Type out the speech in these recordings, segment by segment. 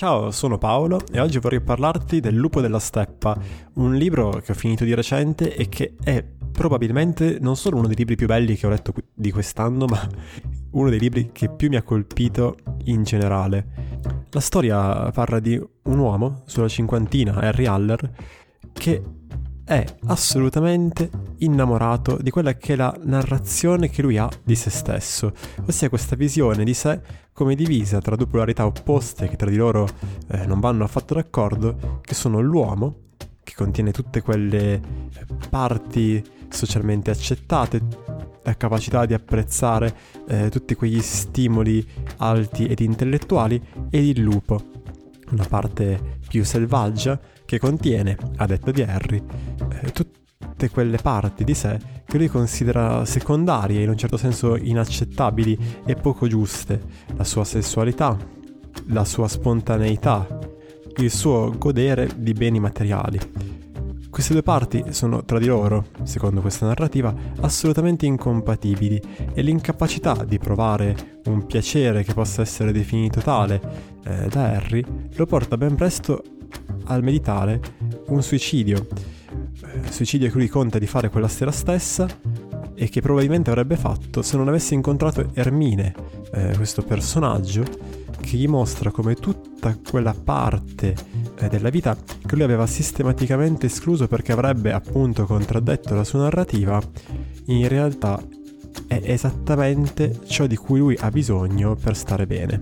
Ciao, sono Paolo e oggi vorrei parlarti del Lupo della Steppa, un libro che ho finito di recente e che è probabilmente non solo uno dei libri più belli che ho letto di quest'anno, ma uno dei libri che più mi ha colpito in generale. La storia parla di un uomo sulla cinquantina, Harry Haller, che è assolutamente innamorato di quella che è la narrazione che lui ha di se stesso, ossia questa visione di sé come divisa tra due polarità opposte che tra di loro eh, non vanno affatto d'accordo, che sono l'uomo, che contiene tutte quelle eh, parti socialmente accettate, la capacità di apprezzare eh, tutti quegli stimoli alti ed intellettuali, ed il lupo, una parte più selvaggia che contiene, a detta di Harry, eh, tutte quelle parti di sé che lui considera secondarie, in un certo senso inaccettabili e poco giuste, la sua sessualità, la sua spontaneità, il suo godere di beni materiali. Queste due parti sono tra di loro, secondo questa narrativa, assolutamente incompatibili e l'incapacità di provare un piacere che possa essere definito tale eh, da Harry lo porta ben presto al meditare un suicidio. Eh, suicidio che lui conta di fare quella sera stessa e che probabilmente avrebbe fatto se non avesse incontrato Ermine, eh, questo personaggio che gli mostra come tutta quella parte eh, della vita che lui aveva sistematicamente escluso perché avrebbe appunto contraddetto la sua narrativa, in realtà è esattamente ciò di cui lui ha bisogno per stare bene.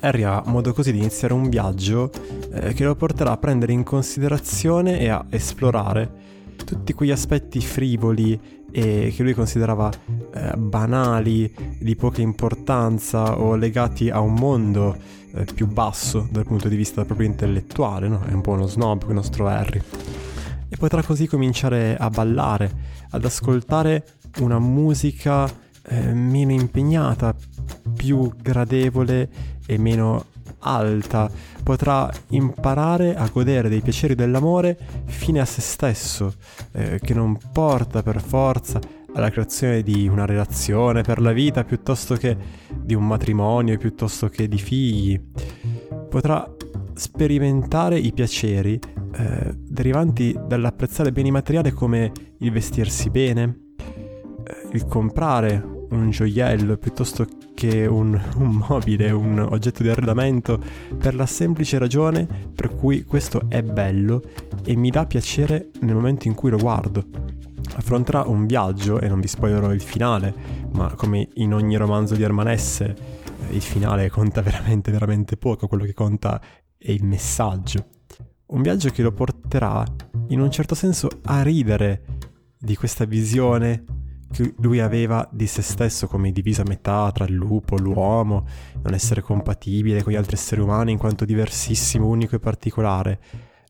Harry ha modo così di iniziare un viaggio eh, che lo porterà a prendere in considerazione e a esplorare tutti quegli aspetti frivoli e che lui considerava eh, banali, di poca importanza o legati a un mondo eh, più basso dal punto di vista proprio intellettuale, no? È un po' uno snob il nostro Harry. E potrà così cominciare a ballare, ad ascoltare una musica eh, meno impegnata, più gradevole e meno alta. Potrà imparare a godere dei piaceri dell'amore fine a se stesso, eh, che non porta per forza alla creazione di una relazione per la vita piuttosto che di un matrimonio, piuttosto che di figli. Potrà sperimentare i piaceri eh, derivanti dall'apprezzare beni materiali come il vestirsi bene, il comprare un gioiello piuttosto che un, un, mobile, un oggetto di arredamento, per la semplice ragione per cui questo è bello e mi dà piacere nel momento in cui lo guardo. Affronterà un viaggio, e non vi spoilerò il finale, ma come in ogni romanzo di Armanesse, il finale conta veramente, veramente poco, quello che conta è il messaggio. Un viaggio che lo porterà, in un certo senso, a ridere di questa visione che lui aveva di se stesso come divisa metà tra il lupo, l'uomo, non essere compatibile con gli altri esseri umani in quanto diversissimo, unico e particolare,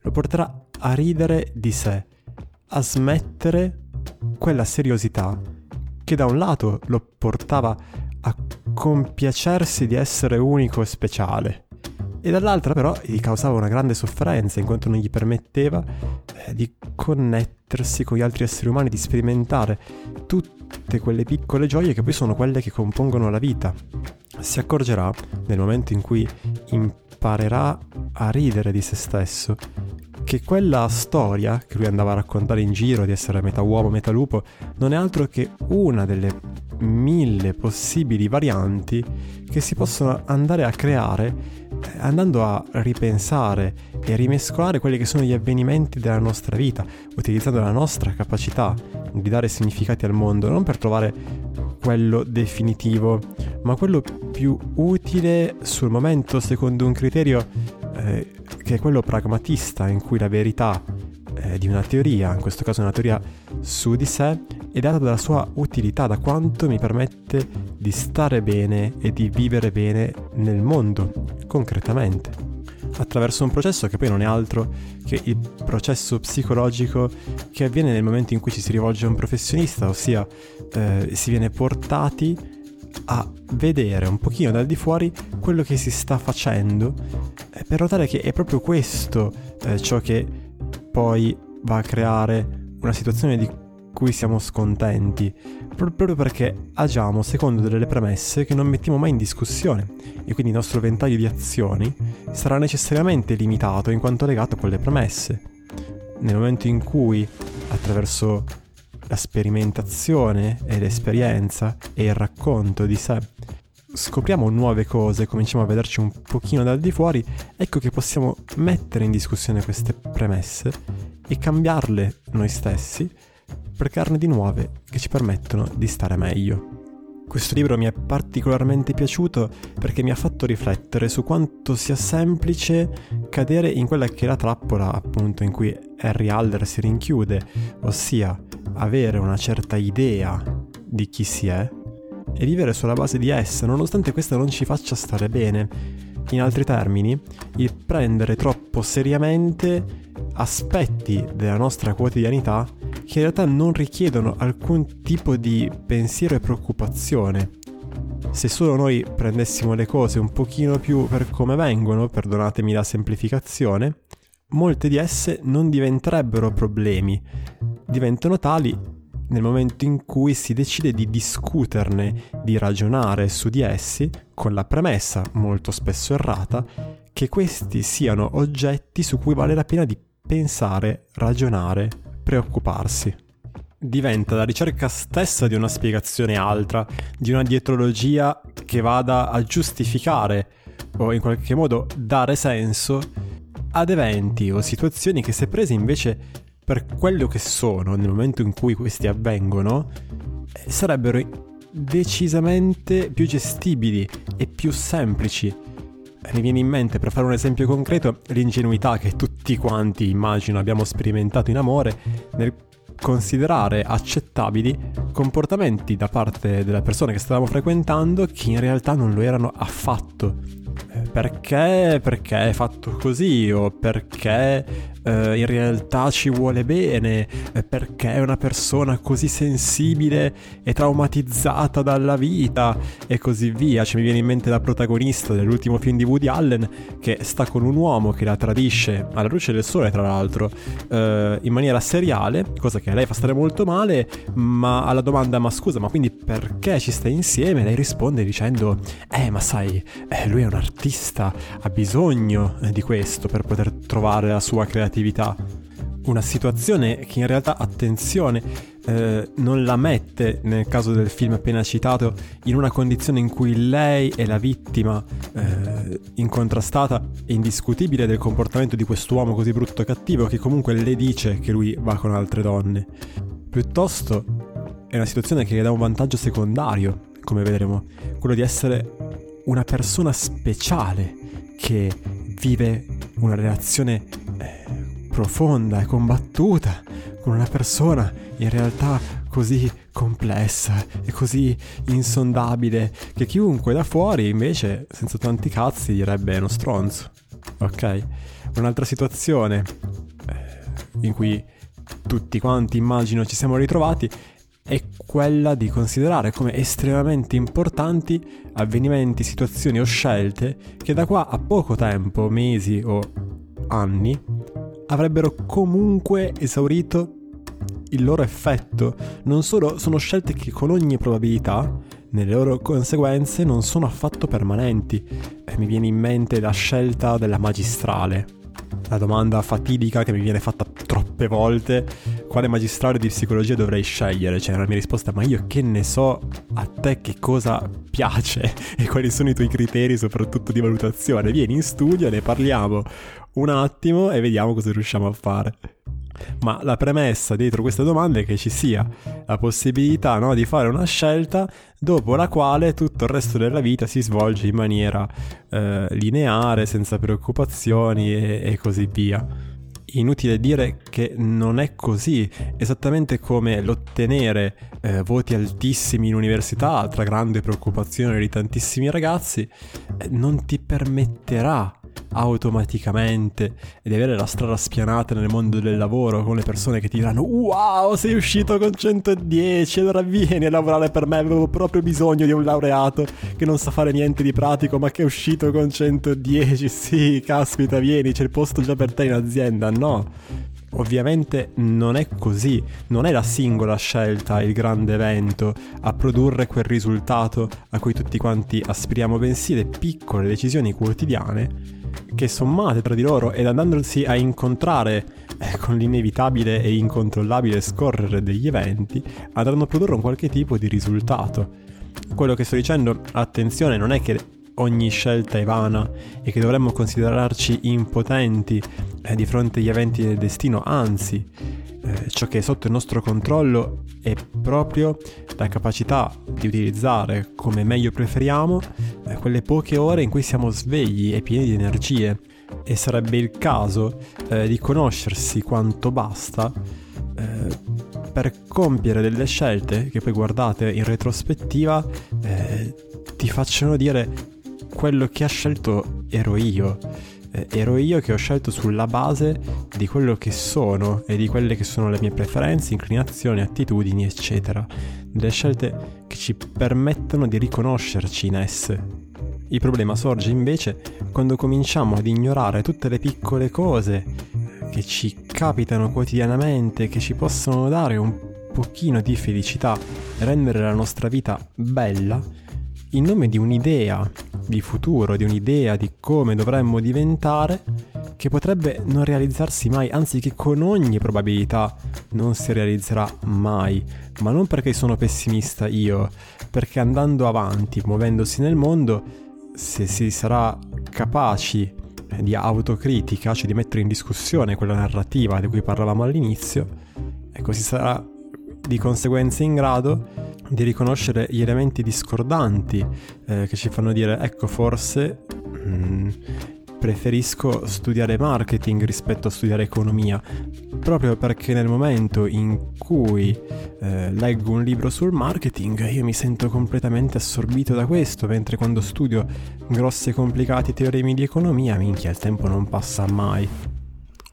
lo porterà a ridere di sé, a smettere quella seriosità che da un lato lo portava a compiacersi di essere unico e speciale, e dall'altra però gli causava una grande sofferenza in quanto non gli permetteva eh, di connettersi con gli altri esseri umani, di sperimentare tutte quelle piccole gioie che poi sono quelle che compongono la vita. Si accorgerà nel momento in cui imparerà a ridere di se stesso che quella storia che lui andava a raccontare in giro di essere metà uomo, metà lupo, non è altro che una delle mille possibili varianti che si possono andare a creare andando a ripensare e rimescolare quelli che sono gli avvenimenti della nostra vita, utilizzando la nostra capacità di dare significati al mondo, non per trovare quello definitivo, ma quello più utile sul momento secondo un criterio eh, che è quello pragmatista, in cui la verità eh, di una teoria, in questo caso una teoria su di sé, è data dalla sua utilità, da quanto mi permette di stare bene e di vivere bene nel mondo, concretamente, attraverso un processo che poi non è altro che il processo psicologico che avviene nel momento in cui ci si rivolge a un professionista, ossia eh, si viene portati a vedere un pochino dal di fuori quello che si sta facendo eh, per notare che è proprio questo eh, ciò che poi va a creare una situazione di cui siamo scontenti, proprio perché agiamo secondo delle premesse che non mettiamo mai in discussione e quindi il nostro ventaglio di azioni sarà necessariamente limitato in quanto legato a quelle premesse. Nel momento in cui, attraverso la sperimentazione e l'esperienza e il racconto di sé, scopriamo nuove cose, cominciamo a vederci un pochino dal di fuori, ecco che possiamo mettere in discussione queste premesse e cambiarle noi stessi per crearne di nuove che ci permettono di stare meglio. Questo libro mi è particolarmente piaciuto perché mi ha fatto riflettere su quanto sia semplice cadere in quella che è la trappola appunto in cui Harry Haller si rinchiude, ossia avere una certa idea di chi si è e vivere sulla base di essa, nonostante questa non ci faccia stare bene. In altri termini, il prendere troppo seriamente aspetti della nostra quotidianità che in realtà non richiedono alcun tipo di pensiero e preoccupazione. Se solo noi prendessimo le cose un pochino più per come vengono, perdonatemi la semplificazione, molte di esse non diventerebbero problemi, diventano tali nel momento in cui si decide di discuterne, di ragionare su di essi, con la premessa, molto spesso errata, che questi siano oggetti su cui vale la pena di pensare, ragionare, preoccuparsi. Diventa la ricerca stessa di una spiegazione altra, di una dietrologia che vada a giustificare o in qualche modo dare senso ad eventi o situazioni che se prese invece per quello che sono nel momento in cui questi avvengono, eh, sarebbero decisamente più gestibili e più semplici. Mi viene in mente, per fare un esempio concreto, l'ingenuità che tutti quanti, immagino, abbiamo sperimentato in amore nel considerare accettabili comportamenti da parte della persona che stavamo frequentando che in realtà non lo erano affatto. Eh, perché? Perché è fatto così o perché eh, in realtà ci vuole bene, eh, perché è una persona così sensibile e traumatizzata dalla vita e così via. Cioè, mi viene in mente la protagonista dell'ultimo film di Woody Allen che sta con un uomo che la tradisce alla luce del sole, tra l'altro, eh, in maniera seriale, cosa che a lei fa stare molto male, ma alla domanda ma scusa, ma quindi perché ci stai insieme? Lei risponde dicendo, eh ma sai, eh, lui è un artista, ha bisogno eh, di questo per poter trovare la sua creatività creatività. Una situazione che in realtà, attenzione, eh, non la mette, nel caso del film appena citato, in una condizione in cui lei è la vittima eh, incontrastata e indiscutibile del comportamento di quest'uomo così brutto e cattivo che comunque le dice che lui va con altre donne. Piuttosto è una situazione che le dà un vantaggio secondario, come vedremo, quello di essere una persona speciale che vive una relazione profonda e combattuta con una persona in realtà così complessa e così insondabile che chiunque da fuori invece senza tanti cazzi direbbe uno stronzo. Ok? Un'altra situazione eh, in cui tutti quanti immagino ci siamo ritrovati è quella di considerare come estremamente importanti avvenimenti, situazioni o scelte che da qua a poco tempo, mesi o anni, avrebbero comunque esaurito il loro effetto. Non solo sono scelte che con ogni probabilità, nelle loro conseguenze, non sono affatto permanenti. E mi viene in mente la scelta della magistrale. La domanda fatidica che mi viene fatta troppe volte, quale magistrale di psicologia dovrei scegliere? Cioè la mia risposta, ma io che ne so a te che cosa piace e quali sono i tuoi criteri soprattutto di valutazione? Vieni in studio, ne parliamo un attimo e vediamo cosa riusciamo a fare. Ma la premessa dietro queste domande è che ci sia la possibilità no, di fare una scelta dopo la quale tutto il resto della vita si svolge in maniera eh, lineare, senza preoccupazioni e, e così via. Inutile dire che non è così, esattamente come l'ottenere eh, voti altissimi in università, tra grande preoccupazione di tantissimi ragazzi, eh, non ti permetterà automaticamente e di avere la strada spianata nel mondo del lavoro con le persone che ti diranno wow sei uscito con 110 allora vieni a lavorare per me avevo proprio bisogno di un laureato che non sa fare niente di pratico ma che è uscito con 110 sì caspita vieni c'è il posto già per te in azienda. No Ovviamente non è così, non è la singola scelta, il grande evento a produrre quel risultato a cui tutti quanti aspiriamo, bensì le piccole decisioni quotidiane che sommate tra di loro ed andandosi a incontrare eh, con l'inevitabile e incontrollabile scorrere degli eventi, andranno a produrre un qualche tipo di risultato. Quello che sto dicendo, attenzione, non è che ogni scelta è vana e che dovremmo considerarci impotenti eh, di fronte agli eventi del destino, anzi, eh, ciò che è sotto il nostro controllo è proprio la capacità di utilizzare come meglio preferiamo eh, quelle poche ore in cui siamo svegli e pieni di energie e sarebbe il caso eh, di conoscersi quanto basta eh, per compiere delle scelte che poi guardate in retrospettiva eh, ti facciano dire quello che ha scelto ero io. Eh, ero io che ho scelto sulla base di quello che sono e di quelle che sono le mie preferenze, inclinazioni, attitudini, eccetera. Delle scelte che ci permettono di riconoscerci in esse. Il problema sorge invece quando cominciamo ad ignorare tutte le piccole cose che ci capitano quotidianamente, che ci possono dare un pochino di felicità rendere la nostra vita bella, in nome di un'idea di futuro, di un'idea di come dovremmo diventare, che potrebbe non realizzarsi mai, anzi che con ogni probabilità non si realizzerà mai, ma non perché sono pessimista io, perché andando avanti, muovendosi nel mondo, se si sarà capaci di autocritica, cioè di mettere in discussione quella narrativa di cui parlavamo all'inizio, ecco, si sarà di conseguenza in grado di riconoscere gli elementi discordanti eh, che ci fanno dire ecco forse mh, mm, preferisco studiare marketing rispetto a studiare economia, proprio perché nel momento in cui eh, leggo un libro sul marketing io mi sento completamente assorbito da questo, mentre quando studio grossi e complicati teoremi di economia, minchia, il tempo non passa mai.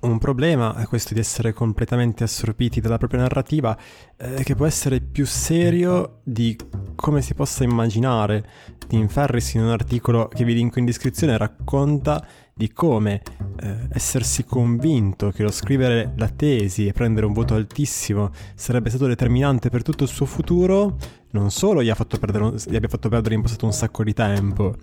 Un problema è questo di essere completamente assorbiti dalla propria narrativa, eh, che può essere più serio di come si possa immaginare. Tim Ferris in un articolo che vi linko in descrizione racconta di come eh, essersi convinto che lo scrivere la tesi e prendere un voto altissimo sarebbe stato determinante per tutto il suo futuro, non solo gli, ha fatto perdere, gli abbia fatto perdere in passato un sacco di tempo,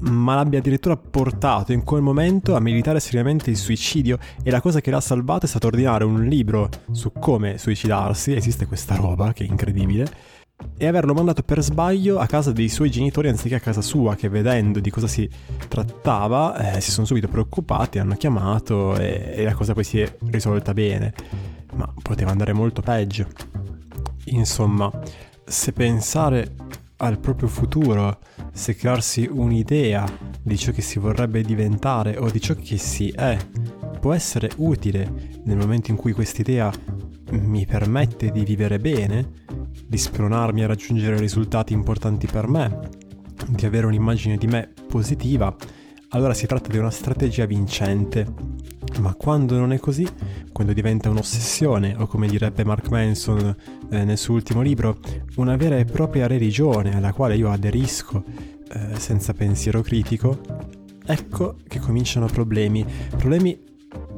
ma l'abbia addirittura portato in quel momento a meditare seriamente il suicidio. E la cosa che l'ha salvato è stato ordinare un libro su come suicidarsi, esiste questa roba che è incredibile, e averlo mandato per sbaglio a casa dei suoi genitori anziché a casa sua, che vedendo di cosa si trattava eh, si sono subito preoccupati, hanno chiamato e, e la cosa poi si è risolta bene, ma poteva andare molto peggio. Insomma, se pensare al proprio futuro, se crearsi un'idea di ciò che si vorrebbe diventare o di ciò che si è, può essere utile nel momento in cui quest'idea mi permette di vivere bene, di spronarmi a raggiungere risultati importanti per me, di avere un'immagine di me positiva, allora si tratta di una strategia vincente ma quando non è così, quando diventa un'ossessione, o come direbbe Mark Manson eh, nel suo ultimo libro, una vera e propria religione alla quale io aderisco eh, senza pensiero critico, ecco che cominciano problemi, problemi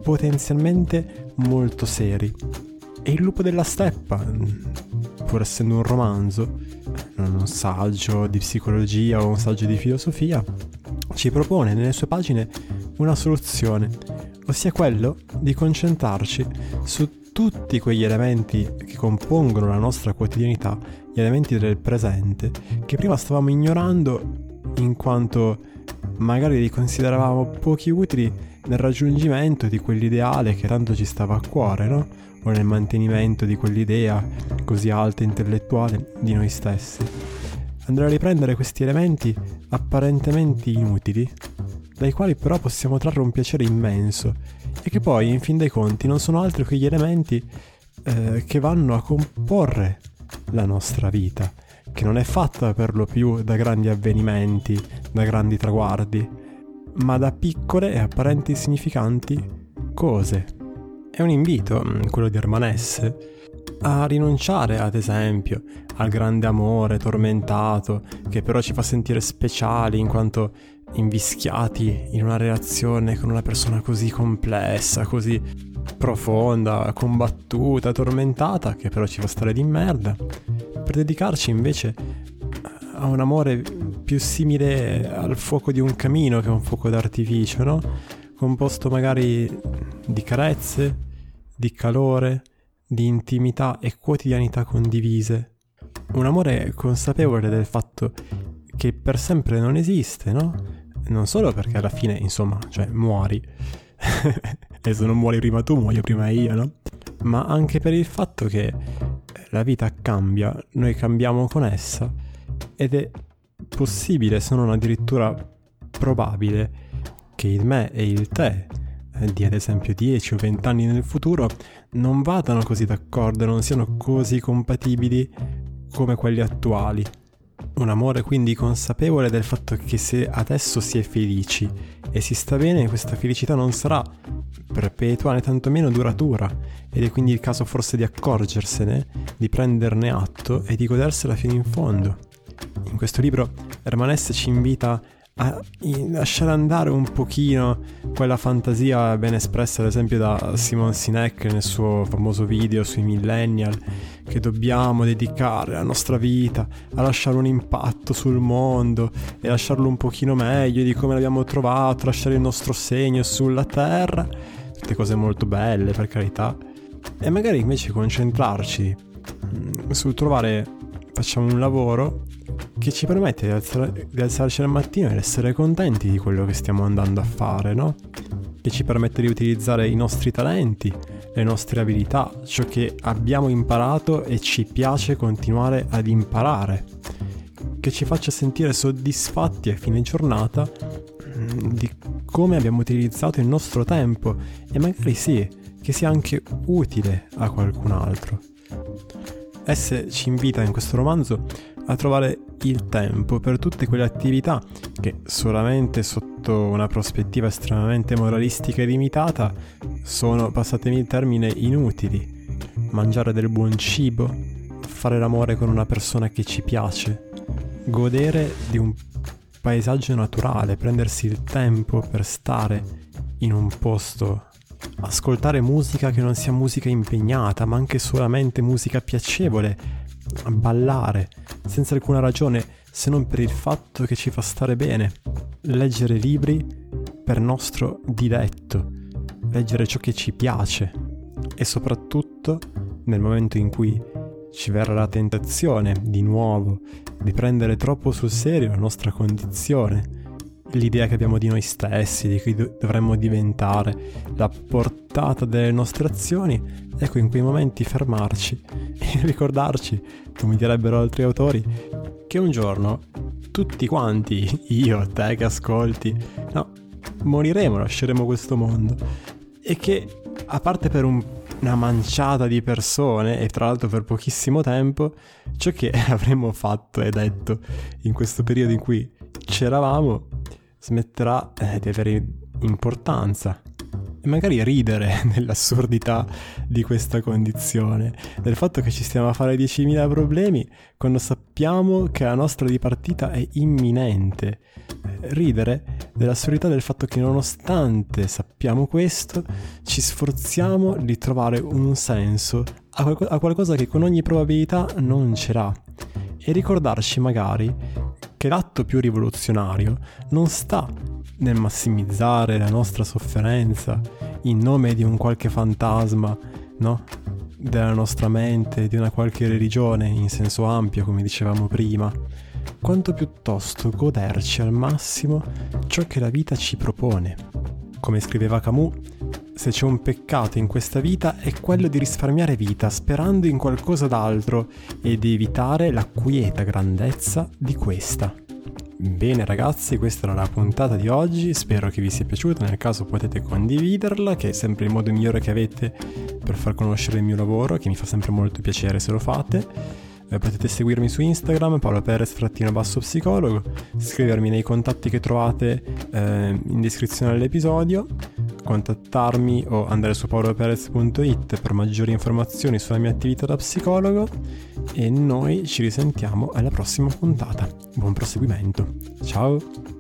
potenzialmente molto seri. E il lupo della steppa, pur essendo un romanzo, non un saggio di psicologia o un saggio di filosofia, ci propone nelle sue pagine una soluzione, ossia quello di concentrarci su tutti quegli elementi che compongono la nostra quotidianità, gli elementi del presente, che prima stavamo ignorando in quanto magari li consideravamo pochi utili nel raggiungimento di quell'ideale che tanto ci stava a cuore, no? O nel mantenimento di quell'idea così alta e intellettuale di noi stessi. Andrei a riprendere questi elementi apparentemente inutili dai quali però possiamo trarre un piacere immenso e che poi, in fin dei conti, non sono altro che gli elementi eh, che vanno a comporre la nostra vita, che non è fatta per lo più da grandi avvenimenti, da grandi traguardi, ma da piccole e apparenti insignificanti cose. È un invito, mm, quello di Armanesse, a rinunciare, ad esempio, al grande amore tormentato, che però ci fa sentire speciali in quanto invischiati in una relazione con una persona così complessa, così profonda, combattuta, tormentata, che però ci fa stare di merda, per dedicarci invece a un amore più simile al fuoco di un camino che a un fuoco d'artificio, no? Composto magari di carezze, di calore, di intimità e quotidianità condivise. Un amore consapevole del fatto che per sempre non esiste, no? Non solo perché alla fine, insomma, cioè muori. e se non muori prima tu, muoio prima io, no? Ma anche per il fatto che la vita cambia, noi cambiamo con essa ed è possibile, se non addirittura probabile, che il me e il te eh, di ad esempio 10 o 20 anni nel futuro non vadano così d'accordo, non siano così compatibili come quelli attuali. Un amore quindi consapevole del fatto che se adesso si è felici e si sta bene, questa felicità non sarà perpetua né tantomeno duratura ed è quindi il caso forse di accorgersene, di prenderne atto e di godersela fino in fondo. In questo libro Hermanesse ci invita a lasciare andare un pochino quella fantasia ben espressa ad esempio da Simon Sinek nel suo famoso video sui millennial che dobbiamo dedicare la nostra vita a lasciare un impatto sul mondo e lasciarlo un pochino meglio di come l'abbiamo trovato, lasciare il nostro segno sulla terra, tutte cose molto belle per carità, e magari invece concentrarci mm, sul trovare, facciamo un lavoro che ci permette di, alzare, di alzarci al mattino ed essere contenti di quello che stiamo andando a fare, no? Che ci permette di utilizzare i nostri talenti, le nostre abilità, ciò che abbiamo imparato e ci piace continuare ad imparare. Che ci faccia sentire soddisfatti a fine giornata mm, di come abbiamo utilizzato il nostro tempo e magari sì, che sia anche utile a qualcun altro. S ci invita in questo romanzo a trovare il tempo per tutte quelle attività che solamente sotto una prospettiva estremamente moralistica e limitata sono, passatemi il termine, inutili. Mangiare del buon cibo, fare l'amore con una persona che ci piace, godere di un paesaggio naturale, prendersi il tempo per stare in un posto ascoltare musica che non sia musica impegnata, ma anche solamente musica piacevole, ballare, senza alcuna ragione se non per il fatto che ci fa stare bene, leggere libri per nostro diletto, leggere ciò che ci piace e soprattutto nel momento in cui ci verrà la tentazione di nuovo di prendere troppo sul serio la nostra condizione, l'idea che abbiamo di noi stessi, di chi dovremmo diventare, la portata delle nostre azioni, ecco in quei momenti fermarci e ricordarci, come direbbero altri autori, che un giorno tutti quanti, io, te che ascolti, no, moriremo, lasceremo questo mondo. E che a parte per un, una manciata di persone e tra l'altro per pochissimo tempo, ciò che avremmo fatto e detto in questo periodo in cui c'eravamo smetterà eh, di avere importanza e magari ridere dell'assurdità di questa condizione, del fatto che ci stiamo a fare 10.000 problemi quando sappiamo che la nostra dipartita è imminente. Ridere dell'assurdità del fatto che nonostante sappiamo questo, ci sforziamo di trovare un senso a, qual- a qualcosa che con ogni probabilità non ce l'ha. E ricordarci magari che l'atto più rivoluzionario non sta nel massimizzare la nostra sofferenza in nome di un qualche fantasma, no? Della nostra mente, di una qualche religione in senso ampio, come dicevamo prima, quanto piuttosto goderci al massimo ciò che la vita ci propone. Come scriveva Camus, se c'è un peccato in questa vita è quello di risparmiare vita sperando in qualcosa d'altro e di evitare la quieta grandezza di questa. Bene ragazzi, questa era la puntata di oggi, spero che vi sia piaciuta, nel caso potete condividerla, che è sempre il modo migliore che avete per far conoscere il mio lavoro, che mi fa sempre molto piacere se lo fate. Eh, potete seguirmi su Instagram, Paolo Perez frattino basso psicologo, scrivermi nei contatti che trovate eh, in descrizione all'episodio, contattarmi o andare su paoloperez.it per maggiori informazioni sulla mia attività da psicologo e noi ci risentiamo alla prossima puntata. Buon proseguimento. Ciao!